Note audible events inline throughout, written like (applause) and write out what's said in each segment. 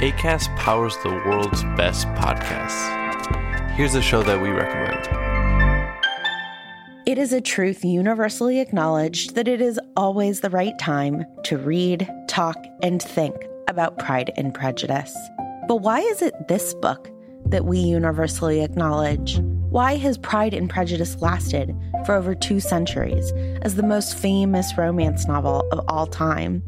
ACAST powers the world's best podcasts. Here's a show that we recommend. It is a truth universally acknowledged that it is always the right time to read, talk, and think about Pride and Prejudice. But why is it this book that we universally acknowledge? Why has Pride and Prejudice lasted for over two centuries as the most famous romance novel of all time?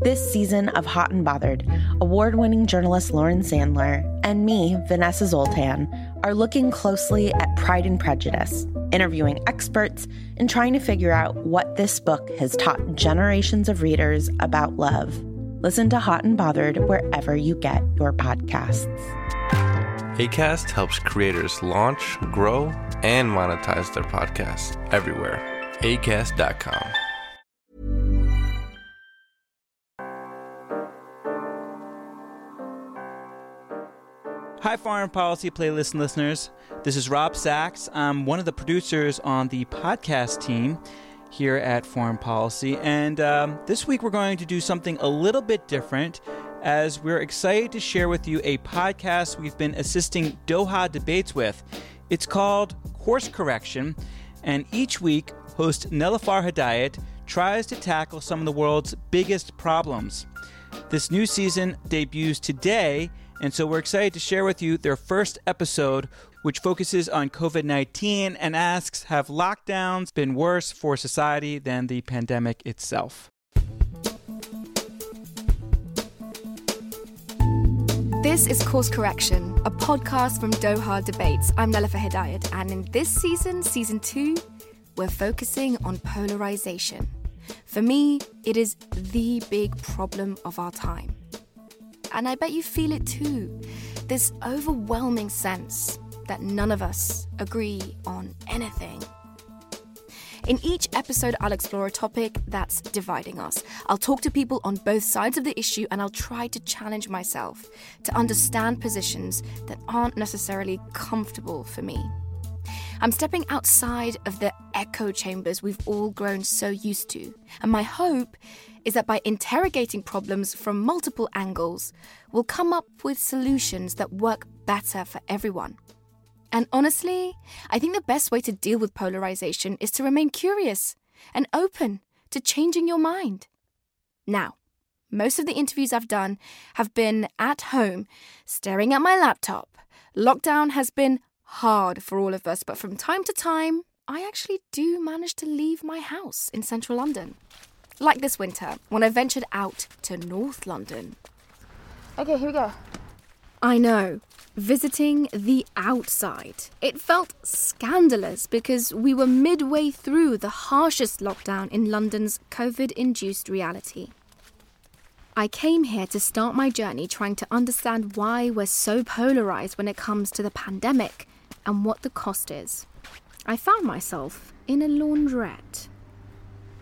This season of Hot and Bothered, award winning journalist Lauren Sandler and me, Vanessa Zoltan, are looking closely at Pride and Prejudice, interviewing experts, and trying to figure out what this book has taught generations of readers about love. Listen to Hot and Bothered wherever you get your podcasts. ACAST helps creators launch, grow, and monetize their podcasts everywhere. ACAST.com. Hi, Foreign Policy Playlist listeners. This is Rob Sachs. I'm one of the producers on the podcast team here at Foreign Policy. And um, this week we're going to do something a little bit different as we're excited to share with you a podcast we've been assisting Doha debates with. It's called Course Correction. And each week, host Nelufar Hedayat tries to tackle some of the world's biggest problems. This new season debuts today and so we're excited to share with you their first episode, which focuses on COVID 19 and asks Have lockdowns been worse for society than the pandemic itself? This is Course Correction, a podcast from Doha Debates. I'm Nelufar Hedayat, and in this season, season two, we're focusing on polarization. For me, it is the big problem of our time and I bet you feel it too. This overwhelming sense that none of us agree on anything. In each episode, I'll explore a topic that's dividing us. I'll talk to people on both sides of the issue and I'll try to challenge myself to understand positions that aren't necessarily comfortable for me. I'm stepping outside of the echo chambers we've all grown so used to, and my hope is that by interrogating problems from multiple angles, we'll come up with solutions that work better for everyone. And honestly, I think the best way to deal with polarization is to remain curious and open to changing your mind. Now, most of the interviews I've done have been at home, staring at my laptop. Lockdown has been hard for all of us, but from time to time, I actually do manage to leave my house in central London like this winter when I ventured out to North London. Okay, here we go. I know, visiting the outside. It felt scandalous because we were midway through the harshest lockdown in London's COVID induced reality. I came here to start my journey trying to understand why we're so polarized when it comes to the pandemic and what the cost is. I found myself in a laundrette.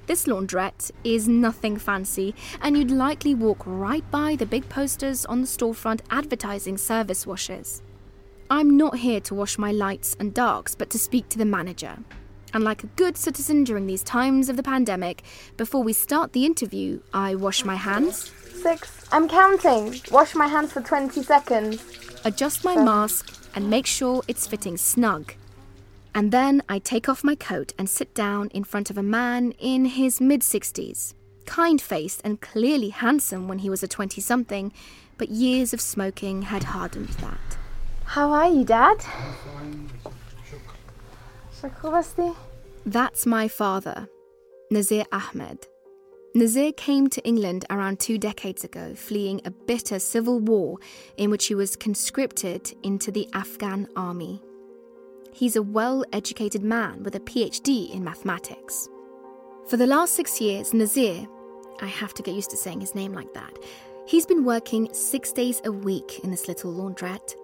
This laundrette is nothing fancy, and you'd likely walk right by the big posters on the storefront advertising service washers. I'm not here to wash my lights and darks, but to speak to the manager. And like a good citizen during these times of the pandemic, before we start the interview, I wash my hands. Six. I'm counting. Wash my hands for 20 seconds. Adjust my mask and make sure it's fitting snug. And then I take off my coat and sit down in front of a man in his mid 60s, kind faced and clearly handsome when he was a 20 something, but years of smoking had hardened that. How are you, Dad? That's my father, Nazir Ahmed. Nazir came to England around two decades ago, fleeing a bitter civil war in which he was conscripted into the Afghan army. He's a well educated man with a PhD in mathematics. For the last six years, Nazir, I have to get used to saying his name like that, he's been working six days a week in this little laundrette.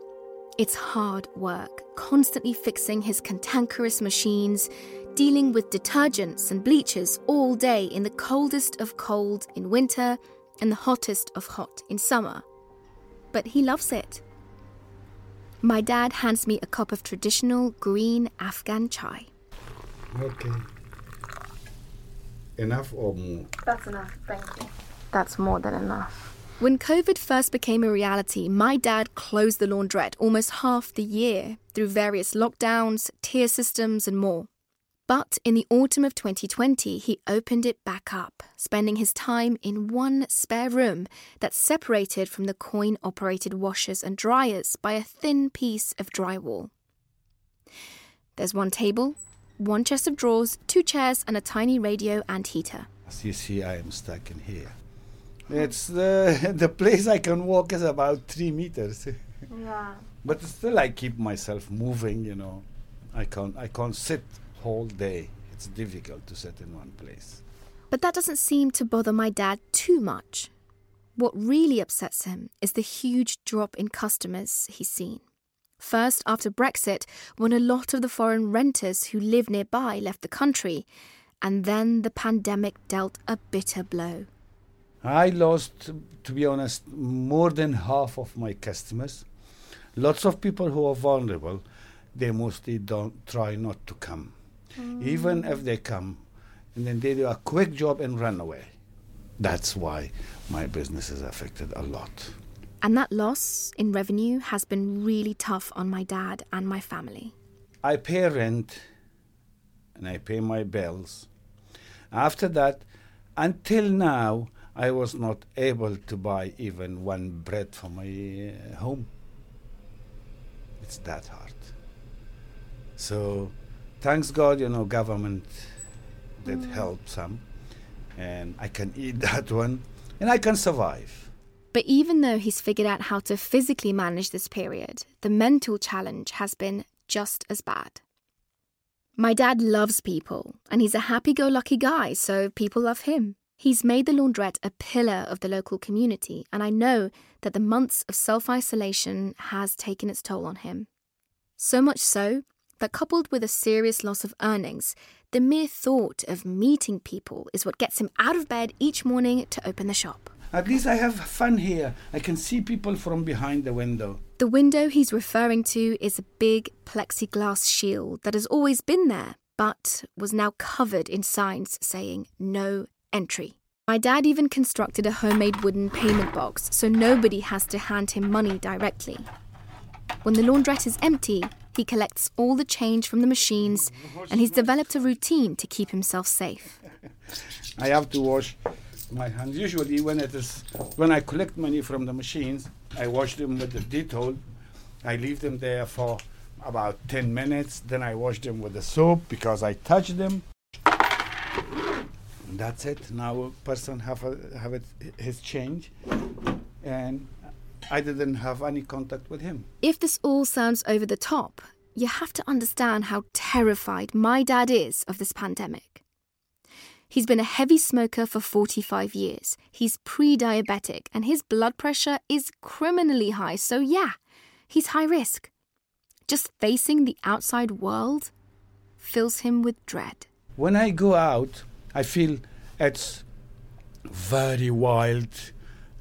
It's hard work, constantly fixing his cantankerous machines, dealing with detergents and bleachers all day in the coldest of cold in winter and the hottest of hot in summer. But he loves it. My dad hands me a cup of traditional green Afghan chai. Okay. Enough or more? That's enough, thank you. That's more than enough. When COVID first became a reality, my dad closed the laundrette almost half the year through various lockdowns, tier systems, and more. But in the autumn of 2020, he opened it back up, spending his time in one spare room that's separated from the coin operated washers and dryers by a thin piece of drywall. There's one table, one chest of drawers, two chairs, and a tiny radio and heater. As you see, I am stuck in here. It's the (laughs) the place I can walk is about three meters, (laughs) Yeah. but still I keep myself moving. You know, I can't I can't sit whole day. It's difficult to sit in one place. But that doesn't seem to bother my dad too much. What really upsets him is the huge drop in customers he's seen. First, after Brexit, when a lot of the foreign renters who live nearby left the country, and then the pandemic dealt a bitter blow. I lost, to be honest, more than half of my customers. Lots of people who are vulnerable, they mostly don't try not to come. Even if they come, and then they do a quick job and run away. That's why my business is affected a lot. And that loss in revenue has been really tough on my dad and my family. I pay rent and I pay my bills. After that, until now, I was not able to buy even one bread for my uh, home. It's that hard. So, thanks God, you know, government did mm. help some, and I can (laughs) eat that one, and I can survive. But even though he's figured out how to physically manage this period, the mental challenge has been just as bad. My dad loves people, and he's a happy go lucky guy, so people love him. He's made the laundrette a pillar of the local community, and I know that the months of self isolation has taken its toll on him. So much so that, coupled with a serious loss of earnings, the mere thought of meeting people is what gets him out of bed each morning to open the shop. At least I have fun here. I can see people from behind the window. The window he's referring to is a big plexiglass shield that has always been there, but was now covered in signs saying no entry. My dad even constructed a homemade wooden payment box so nobody has to hand him money directly. When the laundrette is empty, he collects all the change from the machines and he's developed a routine to keep himself safe. I have to wash my hands. Usually, when it is when I collect money from the machines, I wash them with the Dettol. I leave them there for about 10 minutes. Then I wash them with the soap because I touch them. And that's it. Now a person have a, have it, his change, and I didn't have any contact with him. If this all sounds over the top, you have to understand how terrified my dad is of this pandemic. He's been a heavy smoker for 45 years. He's pre diabetic and his blood pressure is criminally high, so yeah, he's high risk. Just facing the outside world fills him with dread. When I go out, I feel it's very wild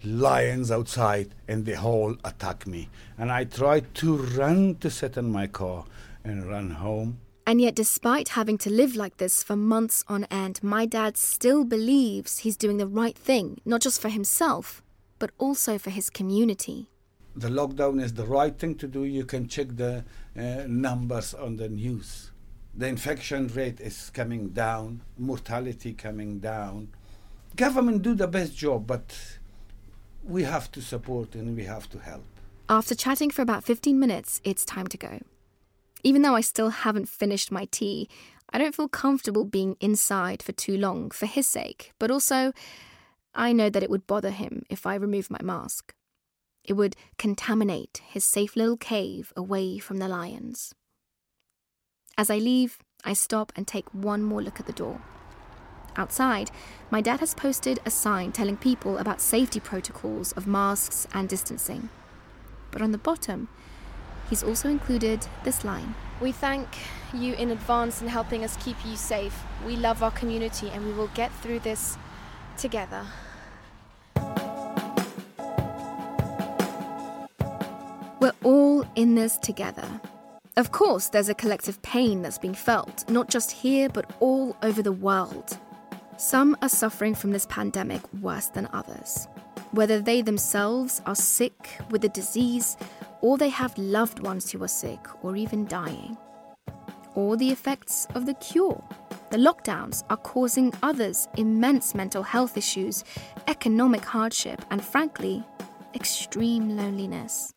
lions outside and they all attack me. And I try to run to sit in my car and run home. And yet, despite having to live like this for months on end, my dad still believes he's doing the right thing, not just for himself, but also for his community. The lockdown is the right thing to do. You can check the uh, numbers on the news. The infection rate is coming down, mortality coming down. Government do the best job, but we have to support and we have to help. After chatting for about 15 minutes, it's time to go. Even though I still haven't finished my tea, I don't feel comfortable being inside for too long for his sake, but also I know that it would bother him if I remove my mask. It would contaminate his safe little cave away from the lions. As I leave, I stop and take one more look at the door. Outside, my dad has posted a sign telling people about safety protocols of masks and distancing. But on the bottom, he's also included this line We thank you in advance in helping us keep you safe. We love our community and we will get through this together. We're all in this together. Of course, there's a collective pain that's being felt, not just here, but all over the world. Some are suffering from this pandemic worse than others. whether they themselves are sick with the disease or they have loved ones who are sick or even dying. Or the effects of the cure. The lockdowns are causing others immense mental health issues, economic hardship, and frankly, extreme loneliness.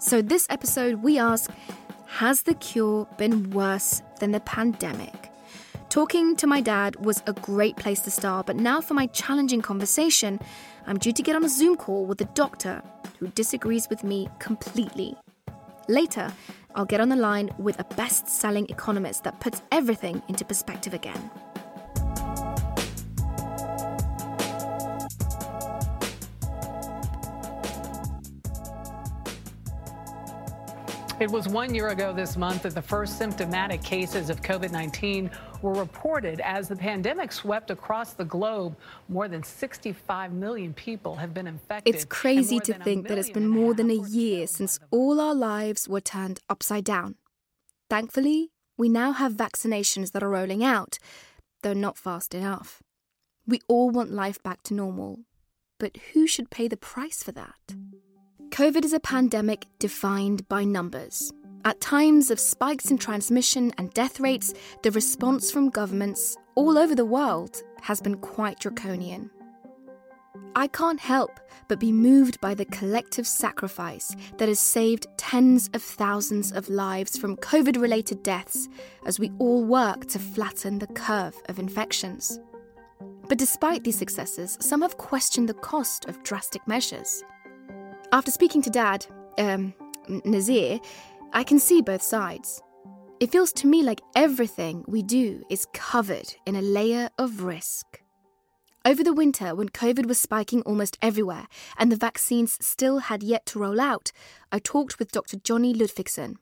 So, this episode, we ask Has the cure been worse than the pandemic? Talking to my dad was a great place to start, but now for my challenging conversation, I'm due to get on a Zoom call with a doctor who disagrees with me completely. Later, I'll get on the line with a best selling economist that puts everything into perspective again. It was one year ago this month that the first symptomatic cases of COVID 19 were reported as the pandemic swept across the globe. More than 65 million people have been infected. It's crazy to think that it's been more than a year since all our lives were turned upside down. Thankfully, we now have vaccinations that are rolling out, though not fast enough. We all want life back to normal, but who should pay the price for that? COVID is a pandemic defined by numbers. At times of spikes in transmission and death rates, the response from governments all over the world has been quite draconian. I can't help but be moved by the collective sacrifice that has saved tens of thousands of lives from COVID related deaths as we all work to flatten the curve of infections. But despite these successes, some have questioned the cost of drastic measures. After speaking to Dad, um, Nazir, I can see both sides. It feels to me like everything we do is covered in a layer of risk. Over the winter, when COVID was spiking almost everywhere and the vaccines still had yet to roll out, I talked with Dr. Johnny Ludvigsson.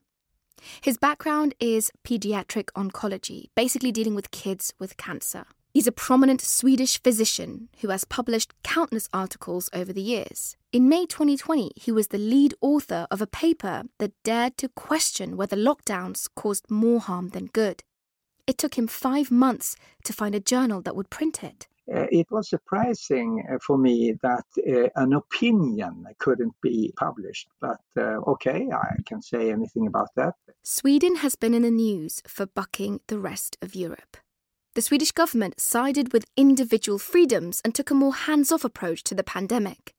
His background is pediatric oncology, basically dealing with kids with cancer. He's a prominent Swedish physician who has published countless articles over the years. In May 2020, he was the lead author of a paper that dared to question whether lockdowns caused more harm than good. It took him five months to find a journal that would print it. Uh, it was surprising uh, for me that uh, an opinion couldn't be published. But uh, okay, I can say anything about that. Sweden has been in the news for bucking the rest of Europe the Swedish government sided with individual freedoms and took a more hands off approach to the pandemic.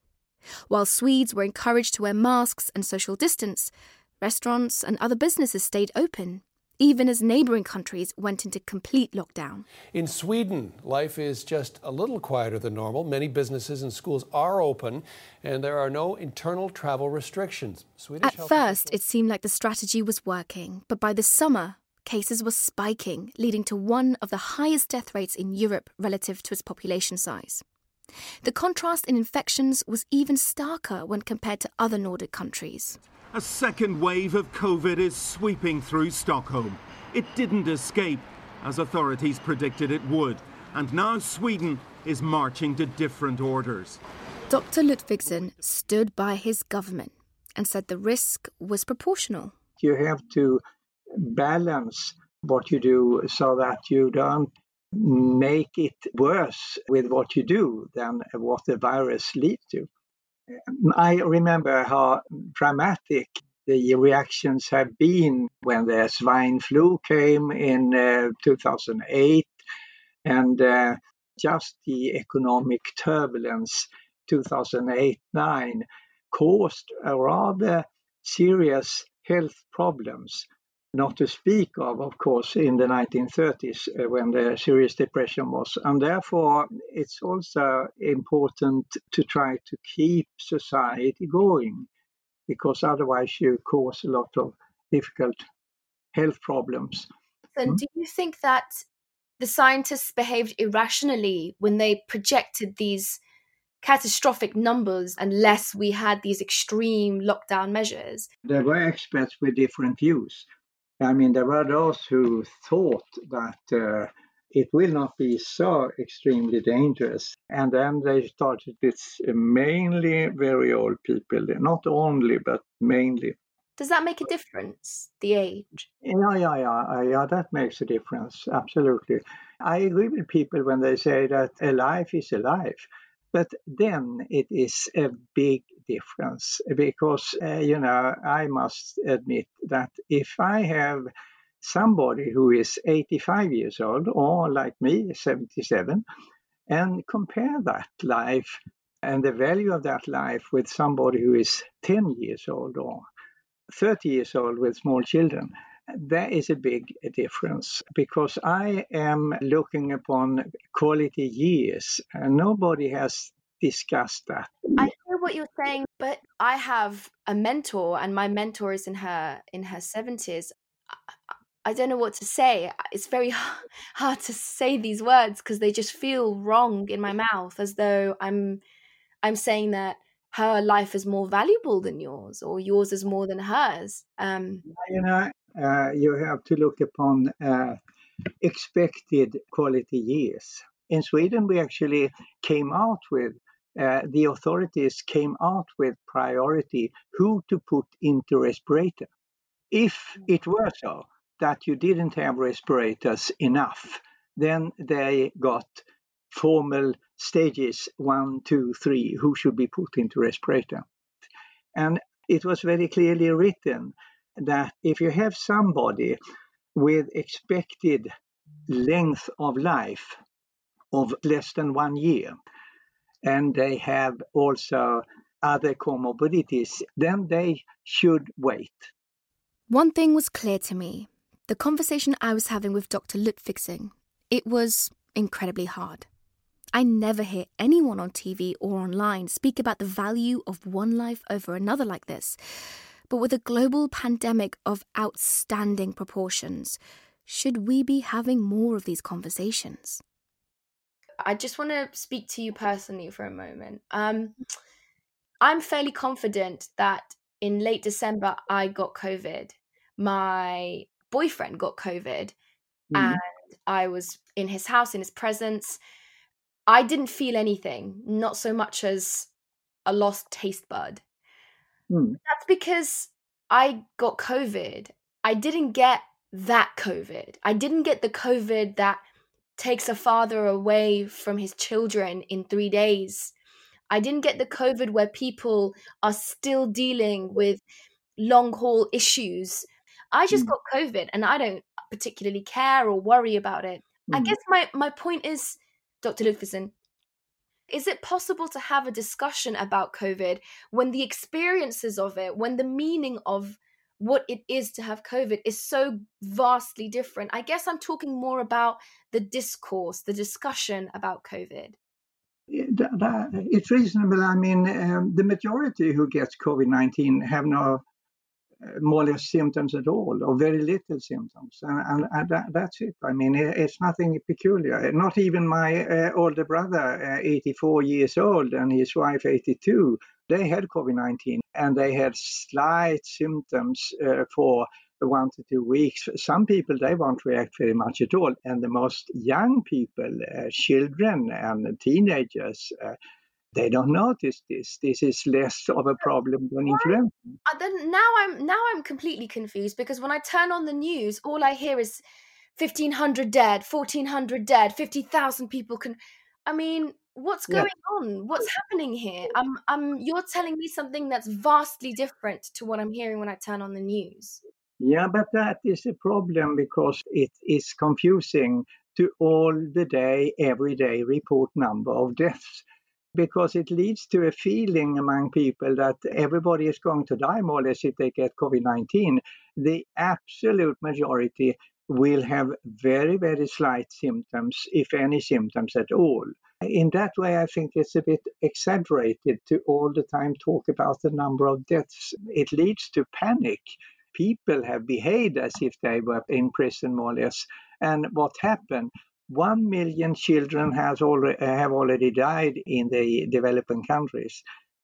While Swedes were encouraged to wear masks and social distance, restaurants and other businesses stayed open, even as neighbouring countries went into complete lockdown. In Sweden, life is just a little quieter than normal. Many businesses and schools are open, and there are no internal travel restrictions. Swedish At first, it seemed like the strategy was working, but by the summer, cases were spiking, leading to one of the highest death rates in Europe relative to its population size. The contrast in infections was even starker when compared to other Nordic countries. A second wave of COVID is sweeping through Stockholm. It didn't escape, as authorities predicted it would, and now Sweden is marching to different orders. Dr. Ludvigsson stood by his government and said the risk was proportional. You have to balance what you do so that you don't make it worse with what you do than what the virus leads to. I remember how dramatic the reactions have been when the swine flu came in uh, 2008 and uh, just the economic turbulence 2008 9 caused a rather serious health problems not to speak of, of course, in the 1930s uh, when the serious depression was. And therefore, it's also important to try to keep society going because otherwise you cause a lot of difficult health problems. And hmm? do you think that the scientists behaved irrationally when they projected these catastrophic numbers unless we had these extreme lockdown measures? There were experts with different views. I mean, there were those who thought that uh, it will not be so extremely dangerous. And then they started with mainly very old people, not only, but mainly. Does that make a difference, the age? Yeah, yeah, yeah, yeah, that makes a difference, absolutely. I agree with people when they say that a life is a life. But then it is a big difference because, uh, you know, I must admit that if I have somebody who is 85 years old or like me, 77, and compare that life and the value of that life with somebody who is 10 years old or 30 years old with small children, there is a big difference because I am looking upon quality years. and nobody has discussed that. I hear what you're saying, but I have a mentor, and my mentor is in her in her seventies. I don't know what to say. It's very hard to say these words because they just feel wrong in my mouth, as though I'm I'm saying that her life is more valuable than yours, or yours is more than hers. Um, you know, you have to look upon uh, expected quality years. In Sweden, we actually came out with uh, the authorities came out with priority who to put into respirator. If it were so that you didn't have respirators enough, then they got formal stages one, two, three, who should be put into respirator. And it was very clearly written that if you have somebody with expected length of life of less than one year, and they have also other comorbidities, then they should wait. One thing was clear to me the conversation I was having with Dr. Ludvigsson, it was incredibly hard. I never hear anyone on TV or online speak about the value of one life over another like this. But with a global pandemic of outstanding proportions, should we be having more of these conversations? I just want to speak to you personally for a moment. Um, I'm fairly confident that in late December I got COVID. My boyfriend got COVID, mm-hmm. and I was in his house in his presence. I didn't feel anything, not so much as a lost taste bud. Mm. That's because I got COVID. I didn't get that COVID. I didn't get the COVID that takes a father away from his children in three days. I didn't get the COVID where people are still dealing with long haul issues. I just mm. got COVID and I don't particularly care or worry about it. Mm. I guess my, my point is, Dr. Ludvigsson, is it possible to have a discussion about COVID when the experiences of it, when the meaning of what it is to have COVID is so vastly different? I guess I'm talking more about the discourse, the discussion about COVID. It's reasonable. I mean, um, the majority who gets COVID 19 have no more or less symptoms at all, or very little symptoms, and, and, and that, that's it. I mean, it, it's nothing peculiar. Not even my uh, older brother, uh, 84 years old, and his wife, 82, they had COVID 19 and they had slight symptoms uh, for one to two weeks. Some people, they won't react very much at all. And the most young people, uh, children and teenagers, uh, they don't notice this. This is less of a problem than influenza. Then now I'm now I'm completely confused because when I turn on the news, all I hear is 1500 dead, 1400 dead, 50,000 people can I mean, what's going yeah. on? What's happening here? I'm I'm you're telling me something that's vastly different to what I'm hearing when I turn on the news. Yeah, but that is a problem because it is confusing to all the day, every day report number of deaths because it leads to a feeling among people that everybody is going to die more or less if they get COVID 19. The absolute majority will have very, very slight symptoms, if any symptoms at all. In that way, I think it's a bit exaggerated to all the time talk about the number of deaths. It leads to panic. People have behaved as if they were in prison, more or less. And what happened? One million children has already, have already died in the developing countries,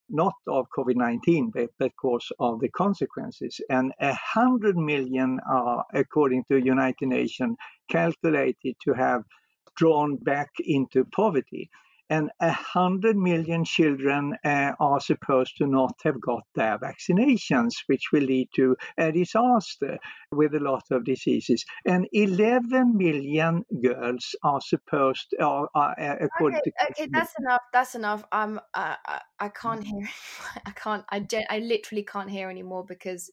not of COVID 19, but because of the consequences. And a hundred million are, according to United Nations, calculated to have drawn back into poverty. And a hundred million children uh, are supposed to not have got their vaccinations, which will lead to a disaster with a lot of diseases. And 11 million girls are supposed, are, are uh, according okay, to. Okay, that's enough. That's enough. Um, I, I, can't hear. (laughs) I can't. I, I literally can't hear anymore because.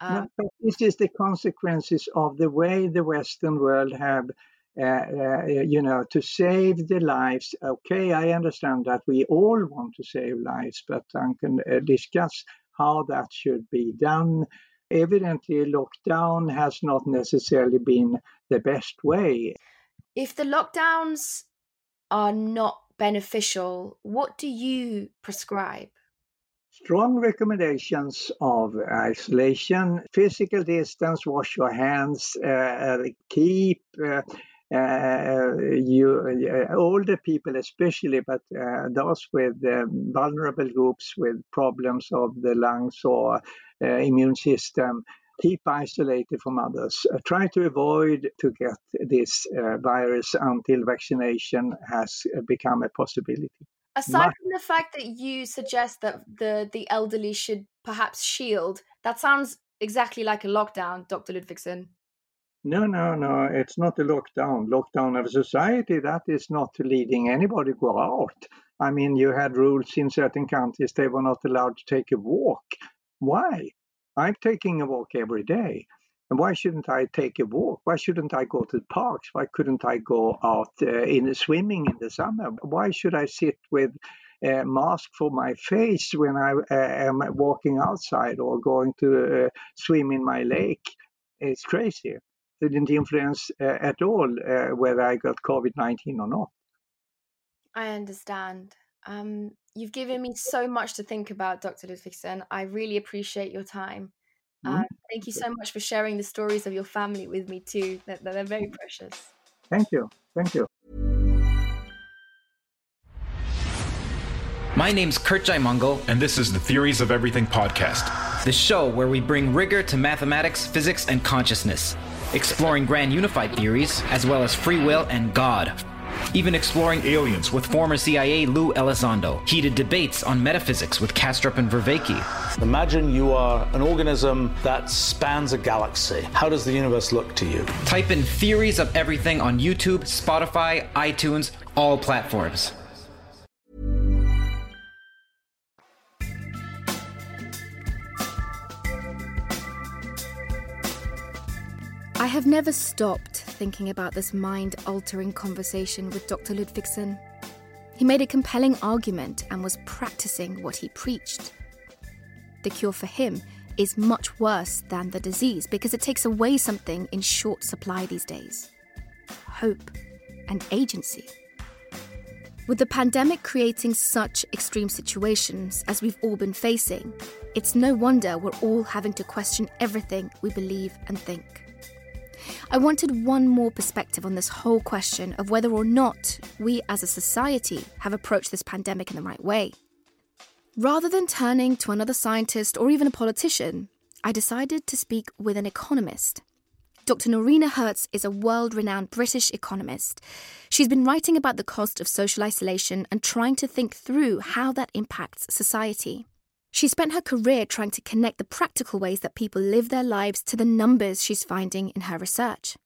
Um, no, but this is the consequences of the way the Western world have uh, uh, you know, to save the lives. Okay, I understand that we all want to save lives, but I can uh, discuss how that should be done. Evidently, lockdown has not necessarily been the best way. If the lockdowns are not beneficial, what do you prescribe? strong recommendations of isolation, physical distance, wash your hands, uh, keep uh, uh, you, uh, older people especially, but uh, those with um, vulnerable groups with problems of the lungs or immune system, keep isolated from others. Uh, try to avoid to get this uh, virus until vaccination has become a possibility. Aside from the fact that you suggest that the the elderly should perhaps shield, that sounds exactly like a lockdown, Dr. Ludvigsson. No, no, no. It's not a lockdown. Lockdown of society, that is not leading anybody go out. I mean, you had rules in certain countries, they were not allowed to take a walk. Why? I'm taking a walk every day. And why shouldn't I take a walk? Why shouldn't I go to the parks? Why couldn't I go out uh, in swimming in the summer? Why should I sit with a mask for my face when I uh, am walking outside or going to uh, swim in my lake? It's crazy didn't influence uh, at all uh, whether I got COVID 19 or not. I understand. Um, you've given me so much to think about, Dr. Ludvigsson. I really appreciate your time. Uh, mm-hmm. thank you so much for sharing the stories of your family with me, too. That, they're very precious. Thank you. Thank you. My name's Kurt Jaimungal, and this is the Theories of Everything podcast, the show where we bring rigor to mathematics, physics, and consciousness exploring grand unified theories, as well as free will and God. Even exploring aliens with former CIA Lou Elizondo. Heated debates on metaphysics with Kastrup and Vervaeke. Imagine you are an organism that spans a galaxy. How does the universe look to you? Type in Theories of Everything on YouTube, Spotify, iTunes, all platforms. I have never stopped thinking about this mind altering conversation with Dr. Ludvigsson. He made a compelling argument and was practicing what he preached. The cure for him is much worse than the disease because it takes away something in short supply these days hope and agency. With the pandemic creating such extreme situations as we've all been facing, it's no wonder we're all having to question everything we believe and think. I wanted one more perspective on this whole question of whether or not we as a society have approached this pandemic in the right way. Rather than turning to another scientist or even a politician, I decided to speak with an economist. Dr. Noreena Hertz is a world renowned British economist. She's been writing about the cost of social isolation and trying to think through how that impacts society. She spent her career trying to connect the practical ways that people live their lives to the numbers she's finding in her research.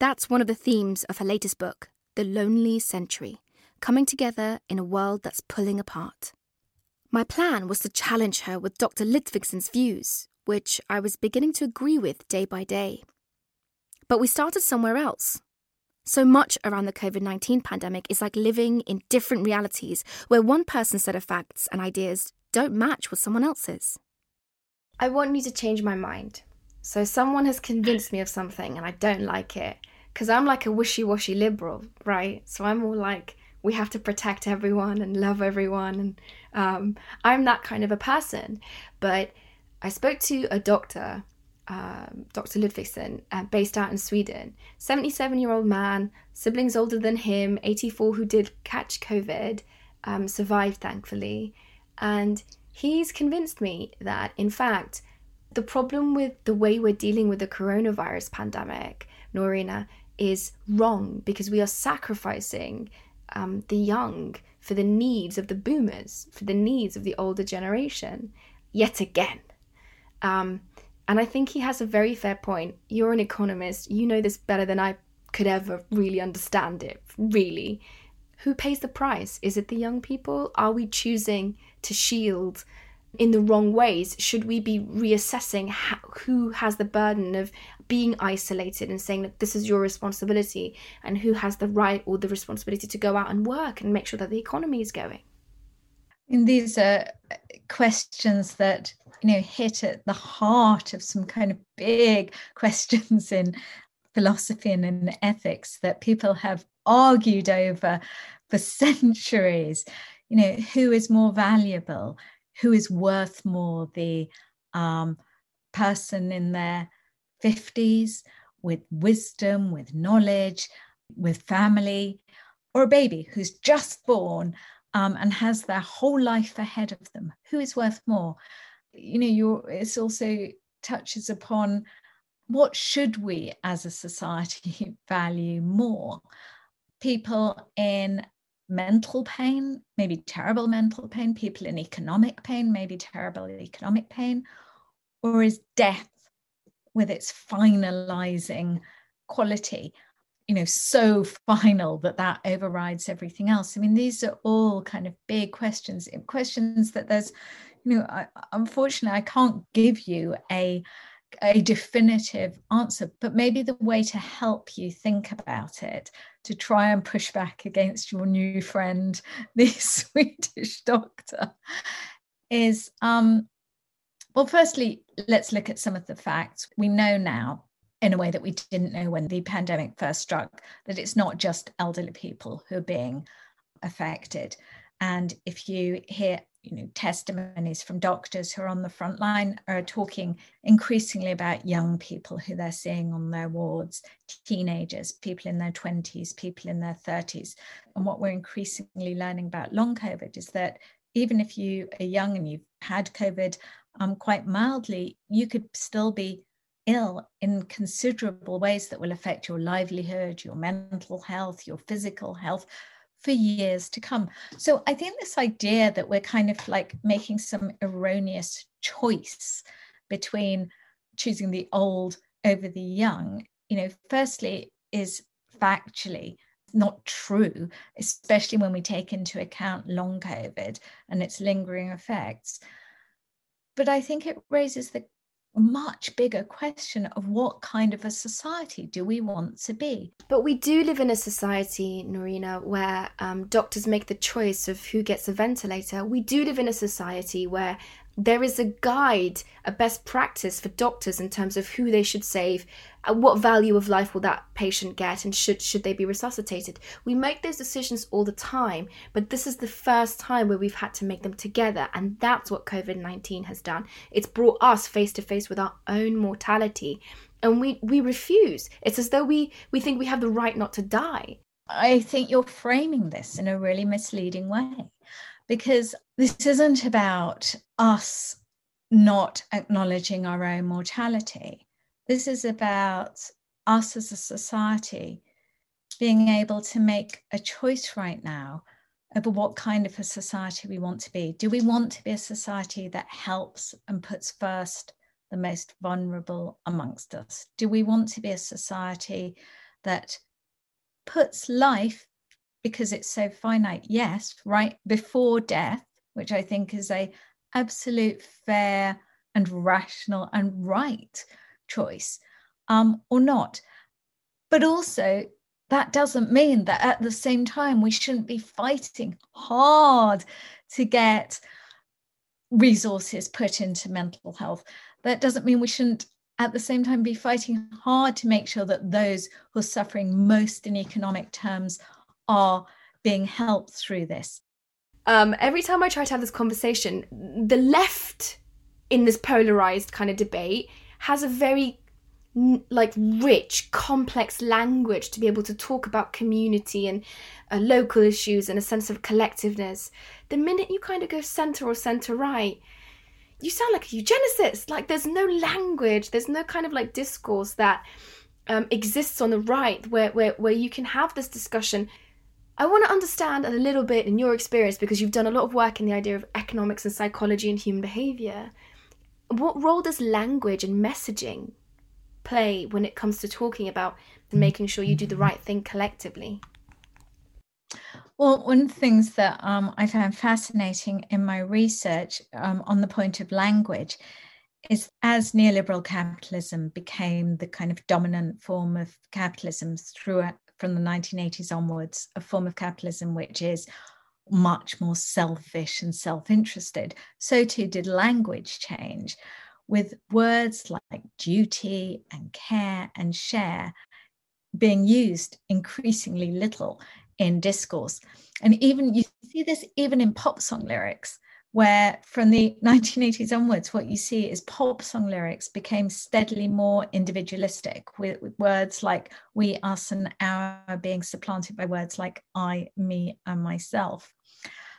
That's one of the themes of her latest book, The Lonely Century Coming Together in a World That's Pulling Apart. My plan was to challenge her with Dr. Ludvigsson's views, which I was beginning to agree with day by day. But we started somewhere else. So much around the COVID 19 pandemic is like living in different realities where one person's set of facts and ideas don't match with someone else's. I want you to change my mind. So someone has convinced me of something and I don't like it. Because I'm like a wishy washy liberal, right? So I'm all like, we have to protect everyone and love everyone. And um, I'm that kind of a person. But I spoke to a doctor, um, Dr. Ludvigsson, uh, based out in Sweden. 77 year old man, siblings older than him, 84 who did catch COVID, um, survived thankfully. And he's convinced me that, in fact, the problem with the way we're dealing with the coronavirus pandemic, Noreena, is wrong because we are sacrificing um, the young, for the needs of the boomers, for the needs of the older generation, yet again. Um, and I think he has a very fair point. You're an economist, you know this better than I could ever really understand it, really. Who pays the price? Is it the young people? Are we choosing to shield in the wrong ways? Should we be reassessing how, who has the burden of being isolated and saying that this is your responsibility and who has the right or the responsibility to go out and work and make sure that the economy is going? And these are uh, questions that you know hit at the heart of some kind of big (laughs) questions in philosophy and in ethics that people have argued over for (laughs) centuries you know who is more valuable who is worth more the um, person in their 50s with wisdom with knowledge with family or a baby who's just born um, and has their whole life ahead of them. Who is worth more? You know you it also touches upon what should we as a society (laughs) value more? People in mental pain maybe terrible mental pain people in economic pain maybe terrible economic pain or is death with its finalizing quality you know so final that that overrides everything else? I mean these are all kind of big questions questions that there's you know I, unfortunately i can't give you a a definitive answer but maybe the way to help you think about it to try and push back against your new friend (laughs) the swedish doctor is um well firstly let's look at some of the facts. We know now in a way that we didn't know when the pandemic first struck that it's not just elderly people who are being affected. And if you hear you know testimonies from doctors who are on the front line are talking increasingly about young people who they're seeing on their wards teenagers people in their 20s people in their 30s and what we're increasingly learning about long covid is that even if you are young and you've had covid um, quite mildly you could still be ill in considerable ways that will affect your livelihood your mental health your physical health for years to come. So I think this idea that we're kind of like making some erroneous choice between choosing the old over the young, you know, firstly is factually not true, especially when we take into account long COVID and its lingering effects. But I think it raises the much bigger question of what kind of a society do we want to be. But we do live in a society, Noreena, where um, doctors make the choice of who gets a ventilator. We do live in a society where there is a guide, a best practice for doctors in terms of who they should save, uh, what value of life will that patient get, and should should they be resuscitated. We make those decisions all the time, but this is the first time where we've had to make them together, and that's what COVID nineteen has done. It's brought us face to face with our own mortality, and we we refuse. It's as though we we think we have the right not to die. I think you're framing this in a really misleading way because this isn't about us not acknowledging our own mortality. This is about us as a society being able to make a choice right now over what kind of a society we want to be. Do we want to be a society that helps and puts first the most vulnerable amongst us? Do we want to be a society that puts life because it's so finite yes right before death which i think is a absolute fair and rational and right choice um, or not but also that doesn't mean that at the same time we shouldn't be fighting hard to get resources put into mental health that doesn't mean we shouldn't at the same time be fighting hard to make sure that those who are suffering most in economic terms are being helped through this? Um, every time I try to have this conversation, the left in this polarized kind of debate has a very like rich complex language to be able to talk about community and uh, local issues and a sense of collectiveness. The minute you kind of go center or center right you sound like a eugenicist. Like there's no language there's no kind of like discourse that um, exists on the right where, where where you can have this discussion I want to understand a little bit in your experience because you've done a lot of work in the idea of economics and psychology and human behavior. What role does language and messaging play when it comes to talking about and making sure you do the right thing collectively? Well, one of the things that um, I found fascinating in my research um, on the point of language is as neoliberal capitalism became the kind of dominant form of capitalism throughout from the 1980s onwards, a form of capitalism which is much more selfish and self interested, so too did language change, with words like duty and care and share being used increasingly little in discourse. And even you see this even in pop song lyrics, where from the (laughs) 1980s onwards, what you see is pop song lyrics became steadily more individualistic, with, with, words like we, us, and our being supplanted by words like I, me, and myself.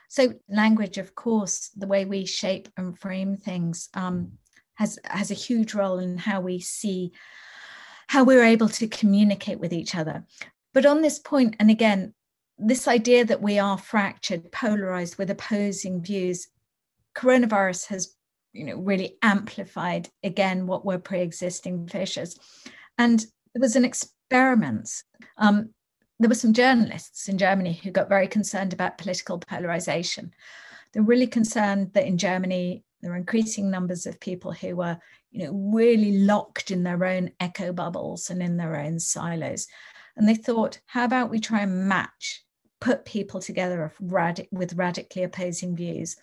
So, language, of course, the way we shape and frame things um, has, has a huge role in how we see how we're able to communicate with each other. But on this point, and again, this idea that we are fractured, polarized with opposing views, coronavirus has you know really amplified again what were pre-existing fissures. And there was an experiment. Um, there were some journalists in Germany who got very concerned about political polarization. They're really concerned that in Germany there were increasing numbers of people who were you know really locked in their own echo bubbles and in their own silos and they thought, how about we try and match, put people together with radically opposing views?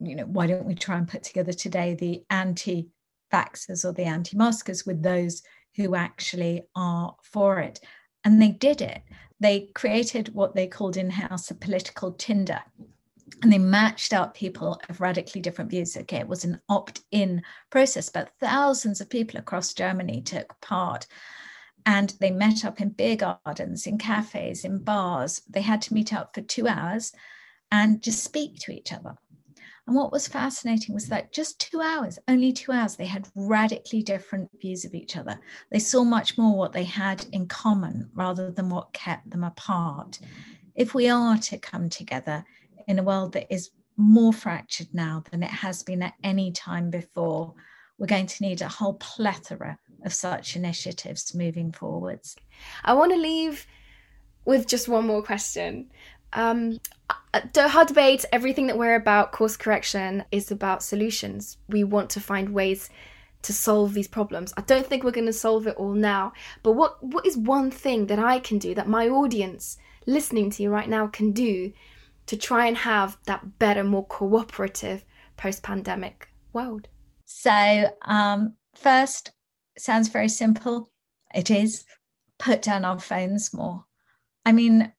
You know, why don't we try and put together today the anti vaxxers or the anti maskers with those who actually are for it? And they did it. They created what they called in house a political Tinder. And they matched up people of radically different views. Okay, it was an opt in process, but thousands of people across Germany took part. And they met up in beer gardens, in cafes, in bars. They had to meet up for two hours and just speak to each other. And what was fascinating was that just two hours, only two hours, they had radically different views of each other. They saw much more what they had in common rather than what kept them apart. If we are to come together in a world that is more fractured now than it has been at any time before, we're going to need a whole plethora of such initiatives moving forwards. I want to leave with just one more question. Um, Doha Debate, everything that we're about, course correction, is about solutions. We want to find ways to solve these problems. I don't think we're going to solve it all now, but what what is one thing that I can do that my audience listening to you right now can do to try and have that better, more cooperative post-pandemic world? So, um, first, sounds very simple. It is. Put down our phones more. I mean,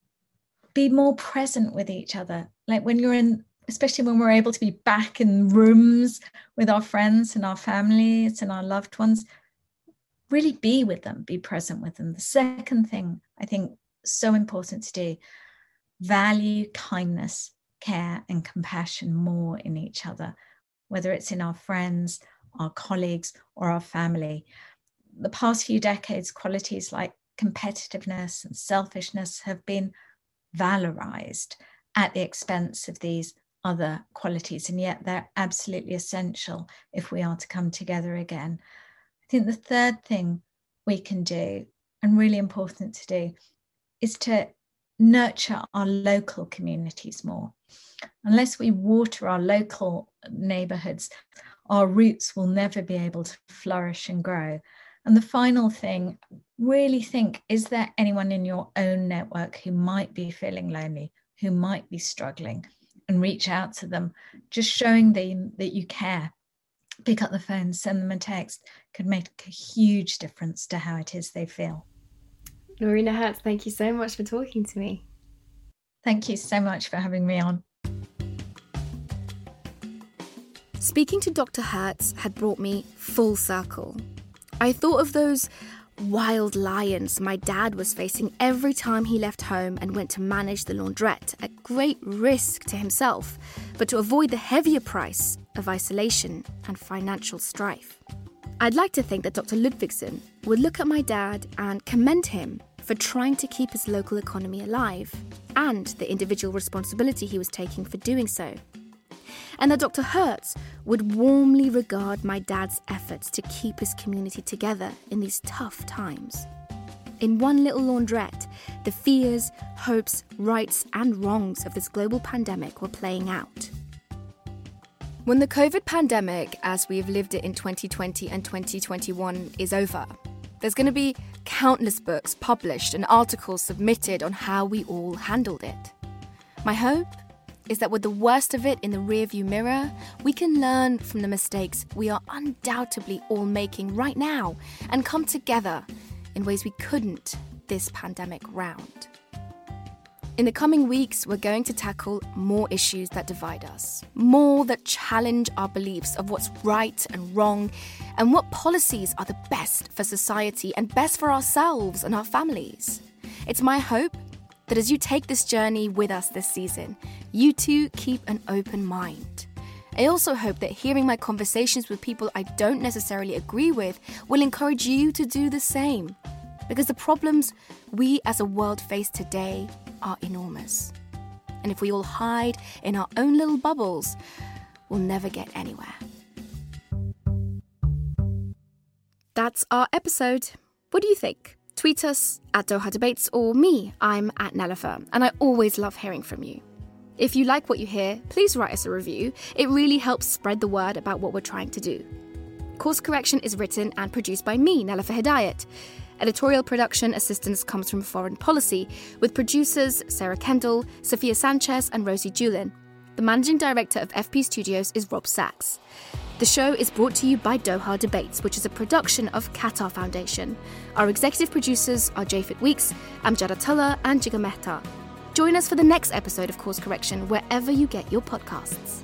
be more present with each other. Like when you're in, especially when we're able to be back in rooms with our friends and our families and our loved ones, really be with them, be present with them. The second thing I think so important to do value kindness, care, and compassion more in each other, whether it's in our friends, our colleagues, or our family the past few decades, qualities like competitiveness and selfishness have been valorized at the expense of these other qualities, and yet they're absolutely essential if we are to come together again. I think the third thing we can do, and really important to do, is to nurture our local communities more. Unless we water our local neighborhoods, our roots will never be able to flourish and grow. And the final thing, really think is there anyone in your own network who might be feeling lonely, who might be struggling, and reach out to them, just showing them that you care. Pick up the phone, send them a text could make a huge difference to how it is they feel. Noreena Hertz, thank you so much for talking to me. Thank you so much for having me on. Speaking to Dr. Hertz had brought me full circle. I thought of those wild lions my dad was facing every time he left home and went to manage the laundrette at great risk to himself, but to avoid the heavier price of isolation and financial strife. I'd like to think that Dr. Ludvigsson would look at my dad and commend him for trying to keep his local economy alive and the individual responsibility he was taking for doing so. And that Dr. Hertz would warmly regard my dad's efforts to keep his community together in these tough times. In one little laundrette, the fears, hopes, rights, and wrongs of this global pandemic were playing out. When the COVID pandemic, as we've lived it in 2020 and 2021, is over, there's going to be countless books published and articles submitted on how we all handled it. My hope is that with the worst of it in the rearview mirror, we can learn from the mistakes we are undoubtedly all making right now and come together in ways we couldn't this pandemic round. In the coming weeks, we're going to tackle more issues that divide us, more that challenge our beliefs of what's right and wrong, and what policies are the best for society and best for ourselves and our families. It's my hope that as you take this journey with us this season, you too keep an open mind. I also hope that hearing my conversations with people I don't necessarily agree with will encourage you to do the same. Because the problems we as a world face today are enormous. And if we all hide in our own little bubbles, we'll never get anywhere. That's our episode. What do you think? Tweet us at Doha Debates or me. I'm at Nelufar, and I always love hearing from you. If you like what you hear, please write us a review. It really helps spread the word about what we're trying to do. Course Correction is written and produced by me, Nelufar Hedayat. Editorial production assistance comes from Foreign Policy, with producers Sarah Kendall, Sophia Sanchez, and Rosie Julin. The managing director of FP Studios is Rob Sachs. The show is brought to you by Doha Debates, which is a production of Qatar Foundation. Our executive producers are Japhet Weeks, Amjad Atallah, and Jigar Mehta. Join us for the next episode of Course Correction wherever you get your podcasts.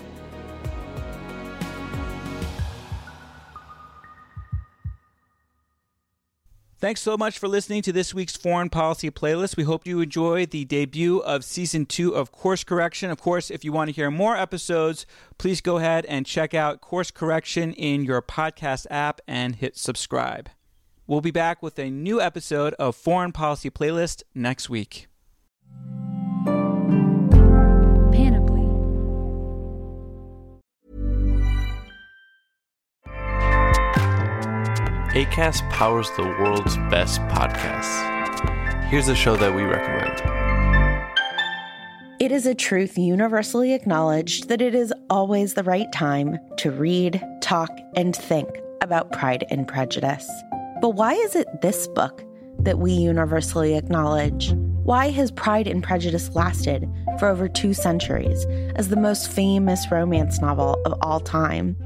Thanks so much for listening to this week's Foreign Policy Playlist. We hope you enjoy the debut of season two of Course Correction. Of course, if you want to hear more episodes, please go ahead and check out Course Correction in your podcast app and hit subscribe. We'll be back with a new episode of Foreign Policy Playlist next week. ACAST powers the world's best podcasts. Here's a show that we recommend. It is a truth universally acknowledged that it is always the right time to read, talk, and think about Pride and Prejudice. But why is it this book that we universally acknowledge? Why has Pride and Prejudice lasted for over two centuries as the most famous romance novel of all time?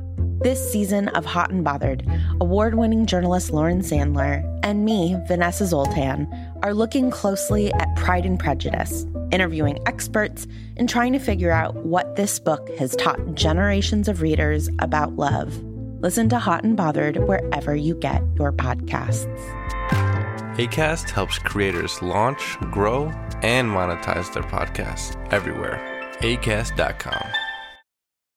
This season of Hot and Bothered, award winning journalist Lauren Sandler and me, Vanessa Zoltan, are looking closely at Pride and Prejudice, interviewing experts, and trying to figure out what this book has taught generations of readers about love. Listen to Hot and Bothered wherever you get your podcasts. ACAST helps creators launch, grow, and monetize their podcasts everywhere. ACAST.com.